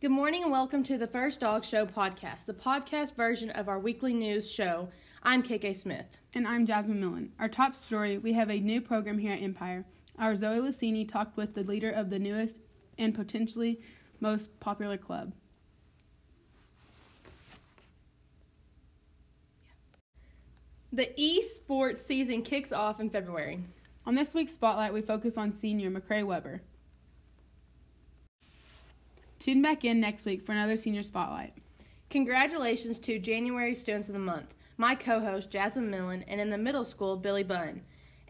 Good morning and welcome to the First Dog Show podcast, the podcast version of our weekly news show. I'm KK Smith. And I'm Jasmine Millen. Our top story we have a new program here at Empire. Our Zoe Lucini talked with the leader of the newest and potentially most popular club. The esports season kicks off in February. On this week's Spotlight, we focus on senior McCray Weber. Tune back in next week for another senior Spotlight. Congratulations to January Students of the Month, my co host Jasmine Millen, and in the middle school, Billy Bunn.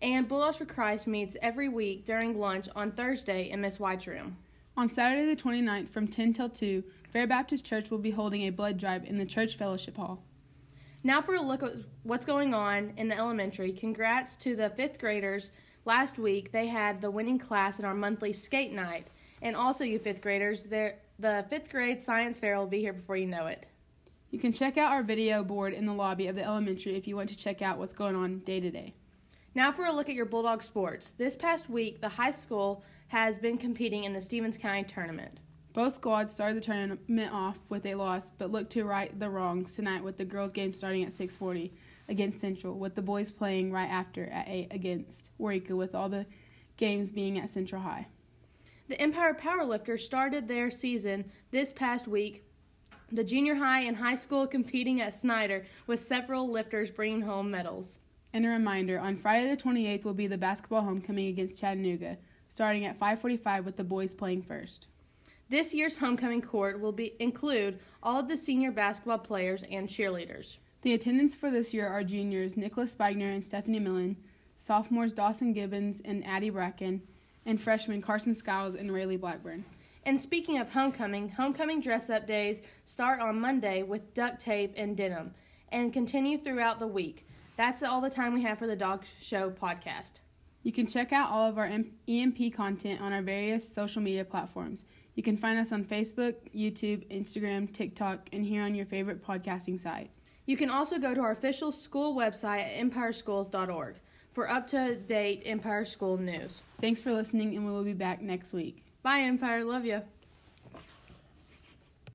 And Bulldogs for Christ meets every week during lunch on Thursday in Miss White's room. On Saturday the 29th from 10 till 2, Fair Baptist Church will be holding a blood drive in the Church Fellowship Hall. Now for a look at what's going on in the elementary. Congrats to the fifth graders. Last week they had the winning class in our monthly skate night. And also, you fifth graders, the fifth grade science fair will be here before you know it. You can check out our video board in the lobby of the elementary if you want to check out what's going on day to day. Now for a look at your Bulldog sports. This past week, the high school has been competing in the Stephens County tournament. Both squads started the tournament off with a loss, but look to right the wrongs tonight with the girls' game starting at 6:40 against Central, with the boys playing right after at 8 against Eureka, with all the games being at Central High. The Empire Powerlifters started their season this past week. The junior high and high school competing at Snyder, with several lifters bringing home medals. And a reminder: on Friday the 28th will be the basketball homecoming against Chattanooga, starting at 5:45 with the boys playing first. This year's homecoming court will be include all of the senior basketball players and cheerleaders. The attendants for this year are juniors Nicholas Spagner and Stephanie Millen, sophomores Dawson Gibbons and Addie Bracken, and freshmen Carson Skiles and Rayleigh Blackburn. And speaking of homecoming, homecoming dress up days start on Monday with duct tape and denim and continue throughout the week. That's all the time we have for the Dog Show podcast. You can check out all of our EMP content on our various social media platforms. You can find us on Facebook, YouTube, Instagram, TikTok, and here on your favorite podcasting site. You can also go to our official school website at empireschools.org for up to date Empire School news. Thanks for listening, and we will be back next week. Bye, Empire. Love you.